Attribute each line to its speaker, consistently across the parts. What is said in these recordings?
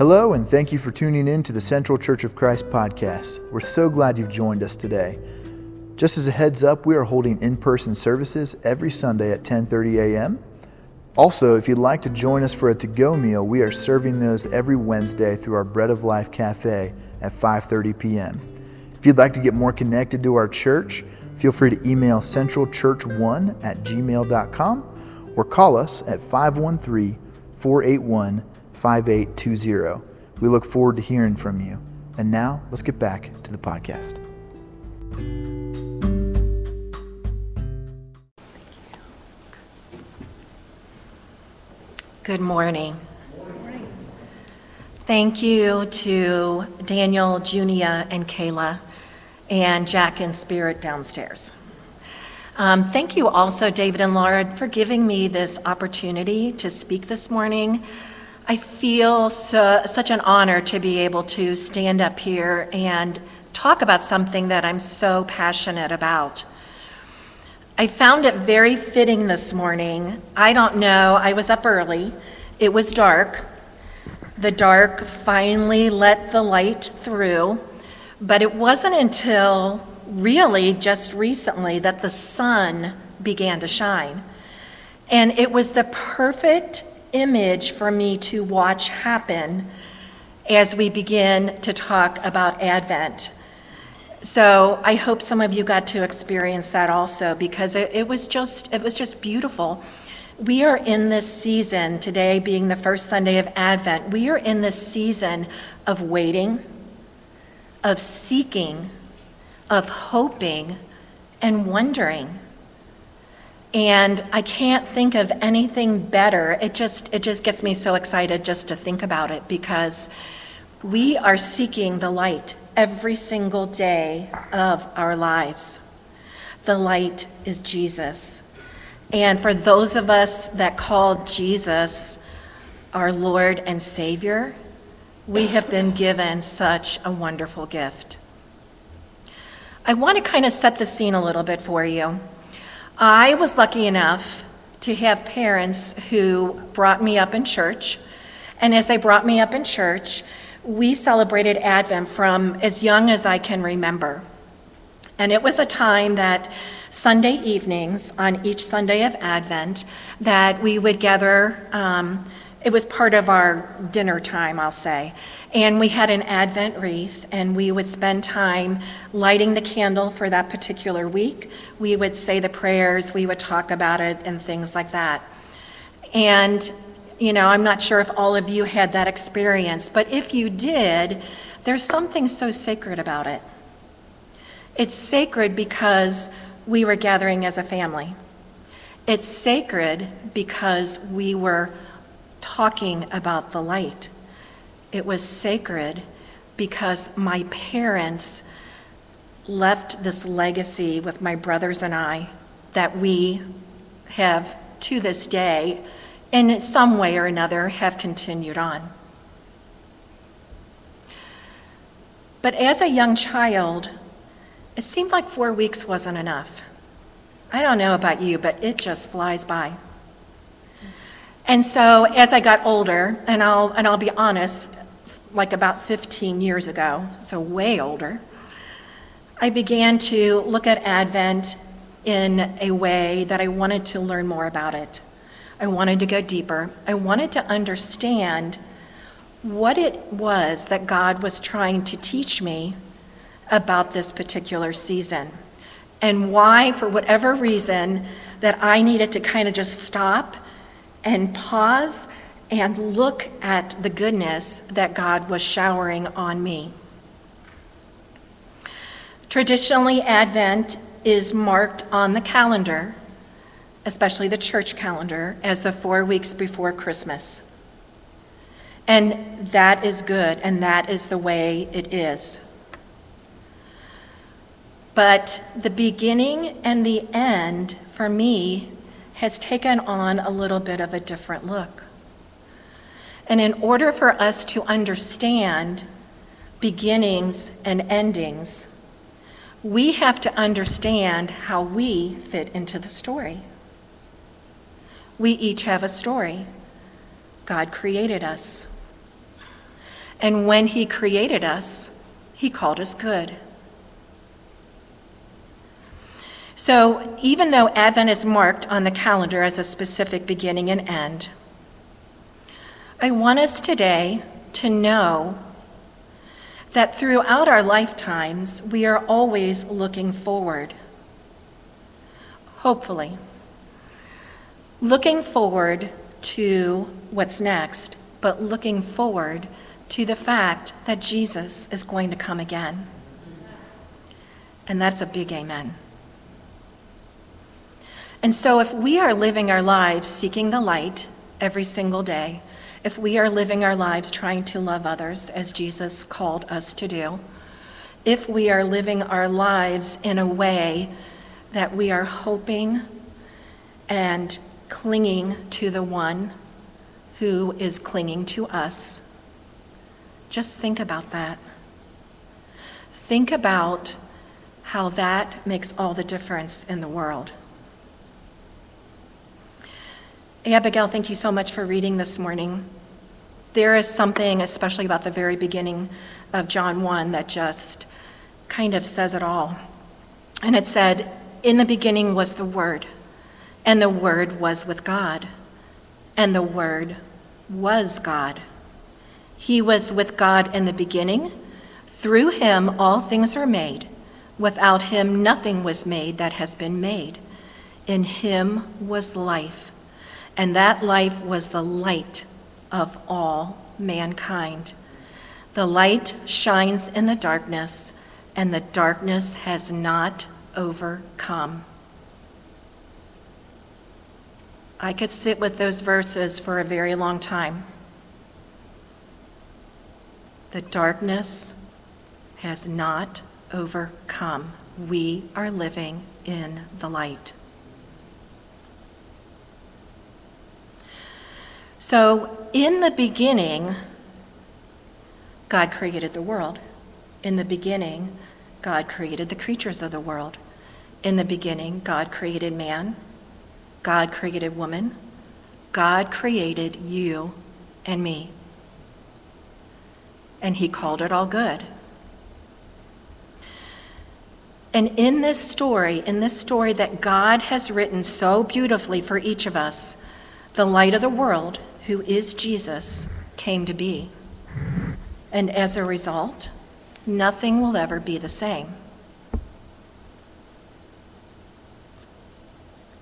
Speaker 1: Hello, and thank you for tuning in to the Central Church of Christ podcast. We're so glad you've joined us today. Just as a heads up, we are holding in-person services every Sunday at 10:30 a.m. Also, if you'd like to join us for a to-go meal, we are serving those every Wednesday through our Bread of Life Cafe at 5:30 p.m. If you'd like to get more connected to our church, feel free to email centralchurch1 at gmail.com or call us at 513 481 5820. We look forward to hearing from you. And now, let's get back to the podcast.
Speaker 2: Good morning. Thank you to Daniel, Junia, and Kayla, and Jack and Spirit downstairs. Um, thank you also, David and Laura, for giving me this opportunity to speak this morning. I feel so, such an honor to be able to stand up here and talk about something that I'm so passionate about. I found it very fitting this morning. I don't know, I was up early, it was dark. The dark finally let the light through, but it wasn't until really just recently that the sun began to shine. And it was the perfect image for me to watch happen as we begin to talk about Advent. So I hope some of you got to experience that also because it, it, was just it was just beautiful. We are in this season today being the first Sunday of Advent. We are in this season of waiting, of seeking, of hoping and wondering. And I can't think of anything better. It just it just gets me so excited just to think about it because we are seeking the light every single day of our lives. The light is Jesus. And for those of us that call Jesus our Lord and Savior, we have been given such a wonderful gift. I want to kind of set the scene a little bit for you. I was lucky enough to have parents who brought me up in church. And as they brought me up in church, we celebrated Advent from as young as I can remember. And it was a time that Sunday evenings, on each Sunday of Advent, that we would gather. Um, it was part of our dinner time, I'll say. And we had an Advent wreath, and we would spend time lighting the candle for that particular week. We would say the prayers, we would talk about it, and things like that. And, you know, I'm not sure if all of you had that experience, but if you did, there's something so sacred about it. It's sacred because we were gathering as a family. It's sacred because we were talking about the light. It was sacred because my parents left this legacy with my brothers and I that we have to this day, in some way or another, have continued on. But as a young child, it seemed like four weeks wasn't enough. I don't know about you, but it just flies by. And so as I got older, and I'll, and I'll be honest, like about 15 years ago, so way older, I began to look at Advent in a way that I wanted to learn more about it. I wanted to go deeper. I wanted to understand what it was that God was trying to teach me about this particular season and why, for whatever reason, that I needed to kind of just stop and pause and look at the goodness that God was showering on me. Traditionally, Advent is marked on the calendar, especially the church calendar, as the four weeks before Christmas. And that is good, and that is the way it is. But the beginning and the end, for me, has taken on a little bit of a different look. And in order for us to understand beginnings and endings, we have to understand how we fit into the story. We each have a story. God created us. And when He created us, He called us good. So, even though Advent is marked on the calendar as a specific beginning and end, I want us today to know that throughout our lifetimes, we are always looking forward. Hopefully. Looking forward to what's next, but looking forward to the fact that Jesus is going to come again. And that's a big amen. And so, if we are living our lives seeking the light every single day, if we are living our lives trying to love others as Jesus called us to do, if we are living our lives in a way that we are hoping and clinging to the one who is clinging to us, just think about that. Think about how that makes all the difference in the world. Abigail, thank you so much for reading this morning. There is something, especially about the very beginning of John 1, that just kind of says it all. And it said, In the beginning was the Word, and the Word was with God, and the Word was God. He was with God in the beginning. Through him all things were made. Without him nothing was made that has been made. In him was life and that life was the light of all mankind. The light shines in the darkness, and the darkness has not overcome. I could sit with those verses for a very long time. The darkness has not overcome. We are living in the light. So, in the beginning, God created the world. In the beginning, God created the creatures of the world. In the beginning, God created man. God created woman. God created you and me. And He called it all good. And in this story, in this story that God has written so beautifully for each of us, the light of the world who is Jesus, came to be. And as a result, nothing will ever be the same.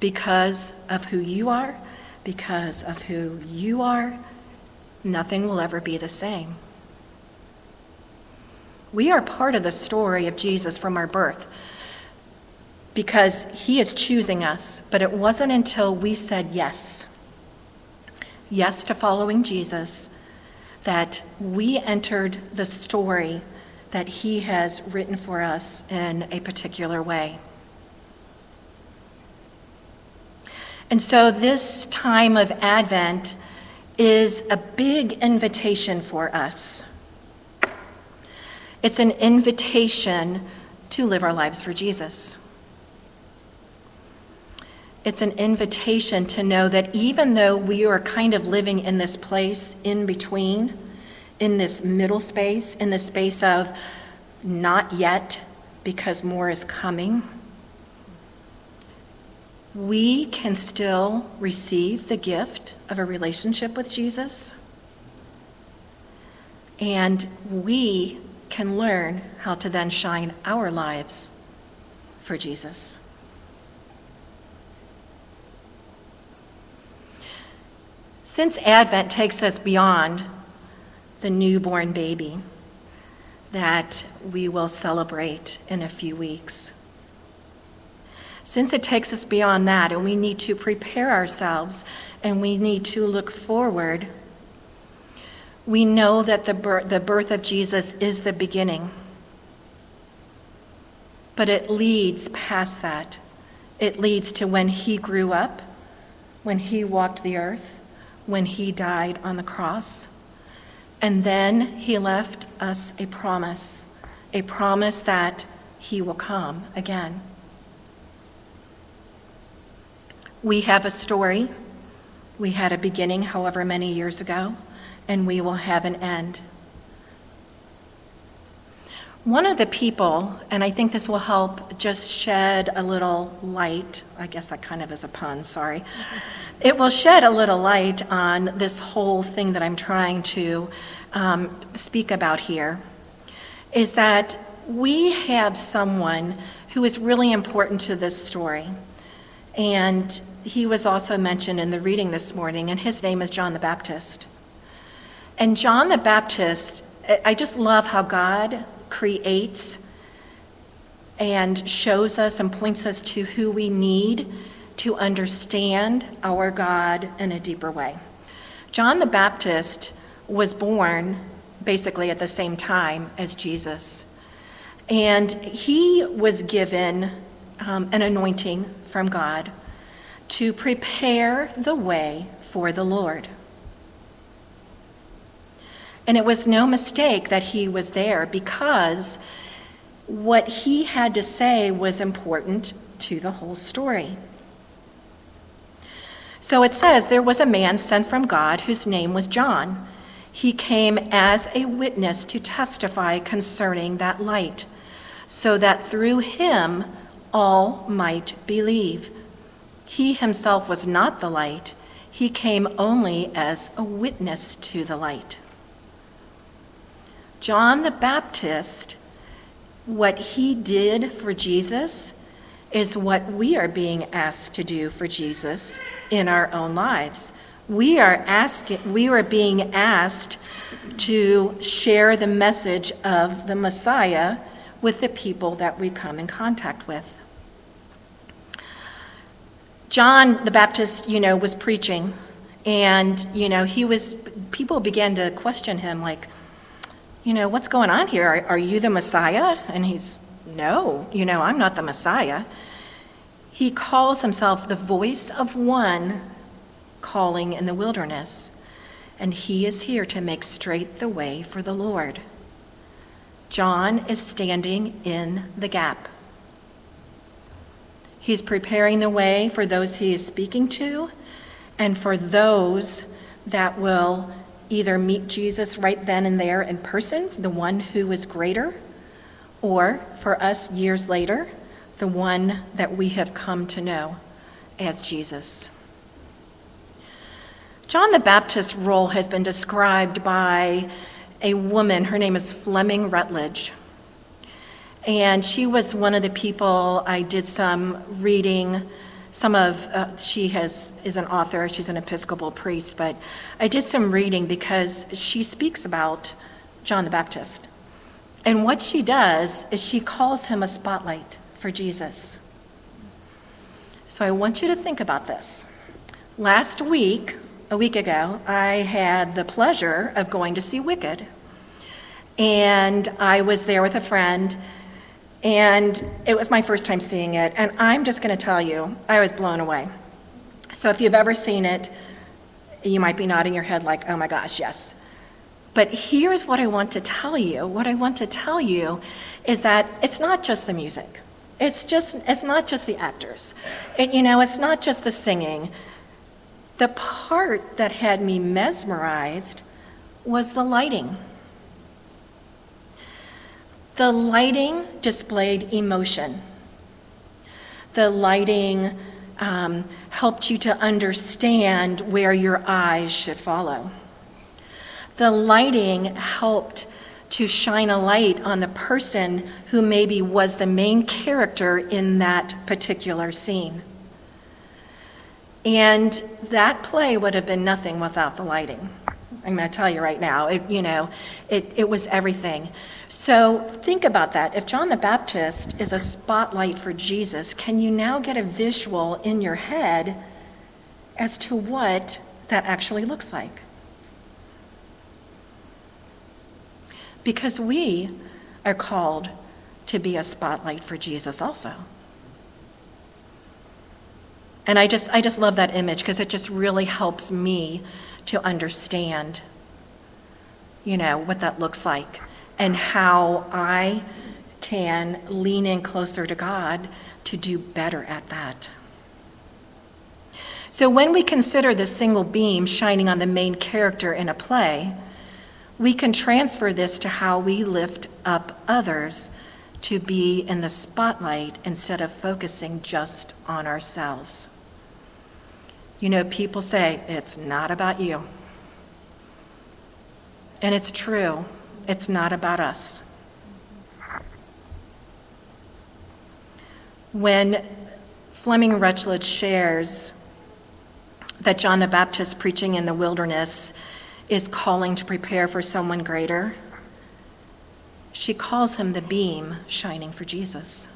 Speaker 2: Because of who you are, because of who you are, nothing will ever be the same. We are part of the story of Jesus from our birth because he is choosing us, but it wasn't until we said yes yes to following Jesus, that we entered the story that He has written for us in a particular way. And so, this time of Advent is a big invitation for us. It's an invitation to live our lives for Jesus. It's an invitation to know that even though we are kind of living in this place in between, in this middle space, in the space of not yet because more is coming, we can still receive the gift of a relationship with Jesus. And we can learn how to then shine our lives for Jesus. Since Advent takes us beyond the newborn baby that we will celebrate in a few weeks, since it takes us beyond that and we need to prepare ourselves and we need to look forward, we know that the birth, the birth of Jesus is the beginning. But it leads past that. It leads to when he grew up, when he walked the earth, when he died on the cross. And then he left us a promise, a promise that he will come again. We have a story. We had a beginning however many years ago, and we will have an end. One of the people, and I think this will help just shed a little light, I guess that kind of is a pun, sorry. It will shed a little light on this whole thing that I'm trying to um, speak about here, is that we have someone who is really important to this story. And he was also mentioned in the reading this morning, and his name is John the Baptist. And John the Baptist, I just love how God creates and shows us and points us to who we need to understand our God in a deeper way. John the Baptist was born basically at the same time as Jesus. And he was given um, an anointing from God to prepare the way for the Lord. And it was no mistake that he was there because what he had to say was important to the whole story. So it says, There was a man sent from God whose name was John. He came as a witness to testify concerning that light, so that through him all might believe. He himself was not the light, he came only as a witness to the light. John the Baptist, what he did for Jesus is what we are being asked to do for Jesus in our own lives. We are asking we are being asked to share the message of the Messiah with the people that we come in contact with. John the Baptist, you know, was preaching and you know, he was people began to question him like you know, what's going on here? Are, are, you the Messiah? And he's, no, you know, I'm not the Messiah. He calls himself the voice of one calling in the wilderness, and he is here to make straight the way for the Lord. John is standing in the gap. He's preparing the way for those he is speaking to and for those that will either meet Jesus right then and there in person, the one who is greater, or for us years later, the one that we have come to know as Jesus. John the Baptist's role has been described by a woman, her name is Fleming Rutledge. And she was one of the people I did some reading some of uh, she has is an author she's an episcopal priest but i did some reading because she speaks about john the baptist. And what she does is she calls him a spotlight for jesus. So i want you to think about this. Last week a week ago i had the pleasure of going to see wicked. And i was there with a friend and it was my first time seeing it. And I'm just going to tell you, I was blown away. So if you've ever seen it, you might be nodding your head like, oh my gosh, yes. But here's what I want to tell you. What I want to tell you is that it's not just the music. It's just it's not just the actors. It, you know, it's not just the singing. The part that had me mesmerized was the lighting. The lighting displayed emotion. The lighting um, helped you to understand where your eyes should follow. The lighting helped to shine a light on the person who maybe was the main character in that particular scene. And that play would have been nothing without the lighting. I'm going to tell you right now, it, you know, it, it was everything. So think about that. If John the Baptist is a spotlight for Jesus, can you now get a visual in your head as to what that actually looks like? Because we are called to be a spotlight for Jesus also. And I just I just love that image because it just really helps me to understand you know what that looks like and how I can lean in closer to God to do better at that. So, when we consider the single beam shining on the main character in a play, we can transfer this to how we lift up others to be in the spotlight instead of focusing just on ourselves. You know, people say, it's not about you. And it's true, it's not about us. When Fleming Rutledge shares that John the Baptist preaching in the wilderness is calling to prepare for someone greater, she calls him the beam shining for Jesus.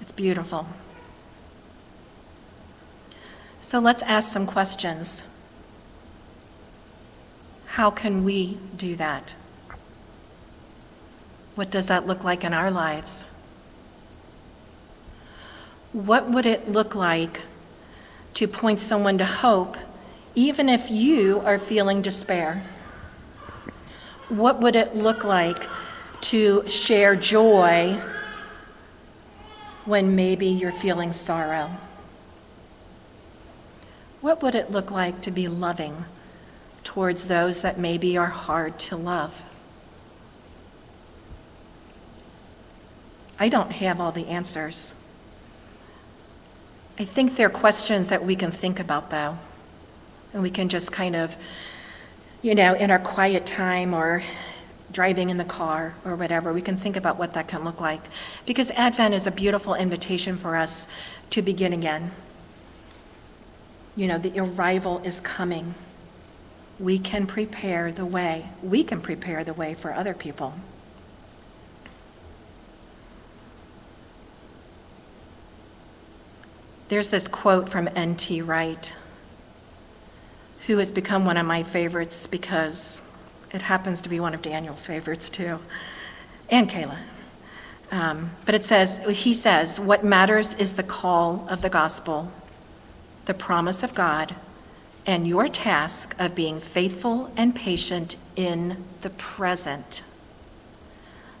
Speaker 2: It's beautiful. So let's ask some questions. How can we do that? What does that look like in our lives? What would it look like to point someone to hope, even if you are feeling despair? What would it look like to share joy when maybe you're feeling sorrow? What would it look like to be loving towards those that maybe are hard to love? I don't have all the answers. I think they're questions that we can think about, though. And we can just kind of, you know, in our quiet time or driving in the car or whatever, we can think about what that can look like. Because Advent is a beautiful invitation for us to begin again. You know, the arrival is coming. We can prepare the way. We can prepare the way for other people. There's this quote from N.T. Wright, who has become one of my favorites because it happens to be one of Daniel's favorites too, and Kayla. Um, but it says, he says, what matters is the call of the gospel, the promise of God, and your task of being faithful and patient in the present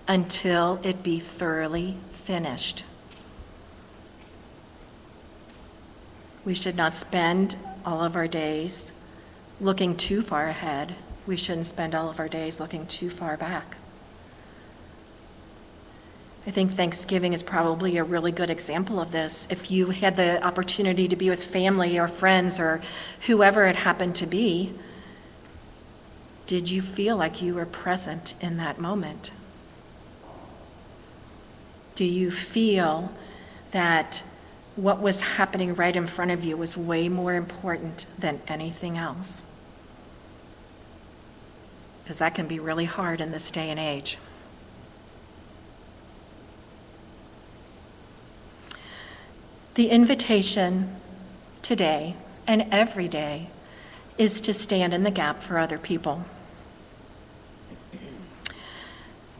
Speaker 2: until it be thoroughly finished. We should not spend all of our days looking too far ahead. We shouldn't spend all of our days looking too far back. I think Thanksgiving is probably a really good example of this. If you had the opportunity to be with family or friends or whoever it happened to be, did you feel like you were present in that moment? Do you feel that what was happening right in front of you was way more important than anything else. Because that can be really hard in this day and age. The invitation today and every day is to stand in the gap for other people.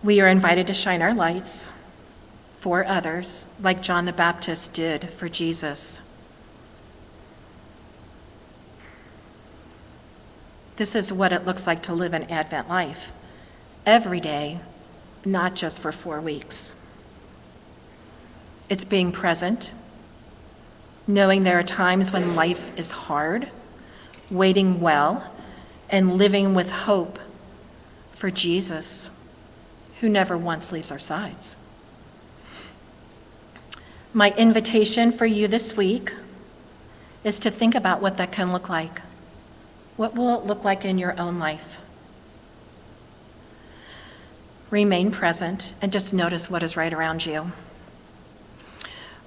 Speaker 2: We are invited to shine our lights for others, like John the Baptist did for Jesus. This is what it looks like to live an Advent life every day, not just for four weeks. It's being present, knowing there are times when life is hard, waiting well, and living with hope for Jesus, who never once leaves our sides. My invitation for you this week is to think about what that can look like. What will it look like in your own life? Remain present and just notice what is right around you.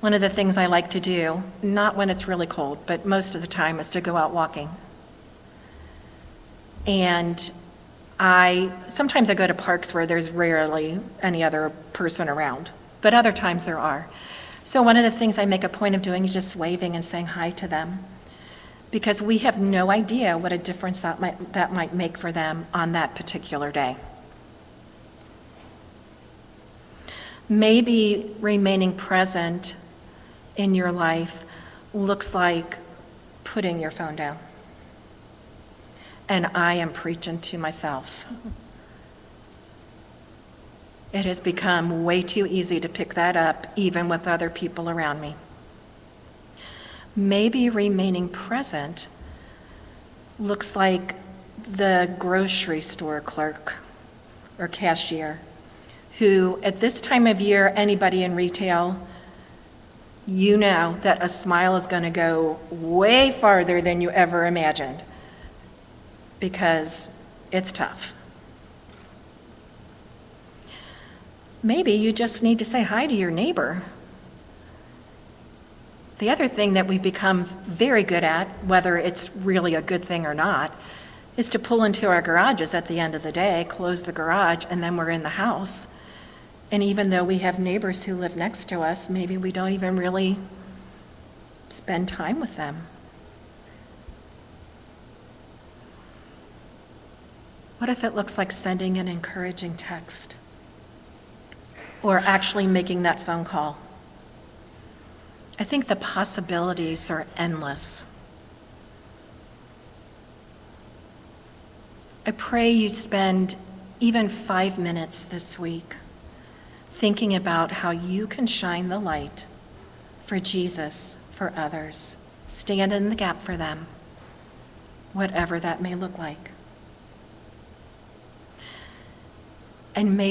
Speaker 2: One of the things I like to do, not when it's really cold, but most of the time, is to go out walking. And I sometimes I go to parks where there's rarely any other person around, but other times there are. So, one of the things I make a point of doing is just waving and saying hi to them because we have no idea what a difference that might, that might make for them on that particular day. Maybe remaining present in your life looks like putting your phone down. And I am preaching to myself. It has become way too easy to pick that up, even with other people around me. Maybe remaining present looks like the grocery store clerk or cashier who, at this time of year, anybody in retail, you know that a smile is going to go way farther than you ever imagined because it's tough. Maybe you just need to say hi to your neighbor. The other thing that we've become very good at, whether it's really a good thing or not, is to pull into our garages at the end of the day, close the garage, and then we're in the house. And even though we have neighbors who live next to us, maybe we don't even really spend time with them. What if it looks like sending an encouraging text? Or actually making that phone call? I think the possibilities are endless. I pray you spend even five minutes this week thinking about how you can shine the light for Jesus for others. Stand in the gap for them, whatever that may look like. And may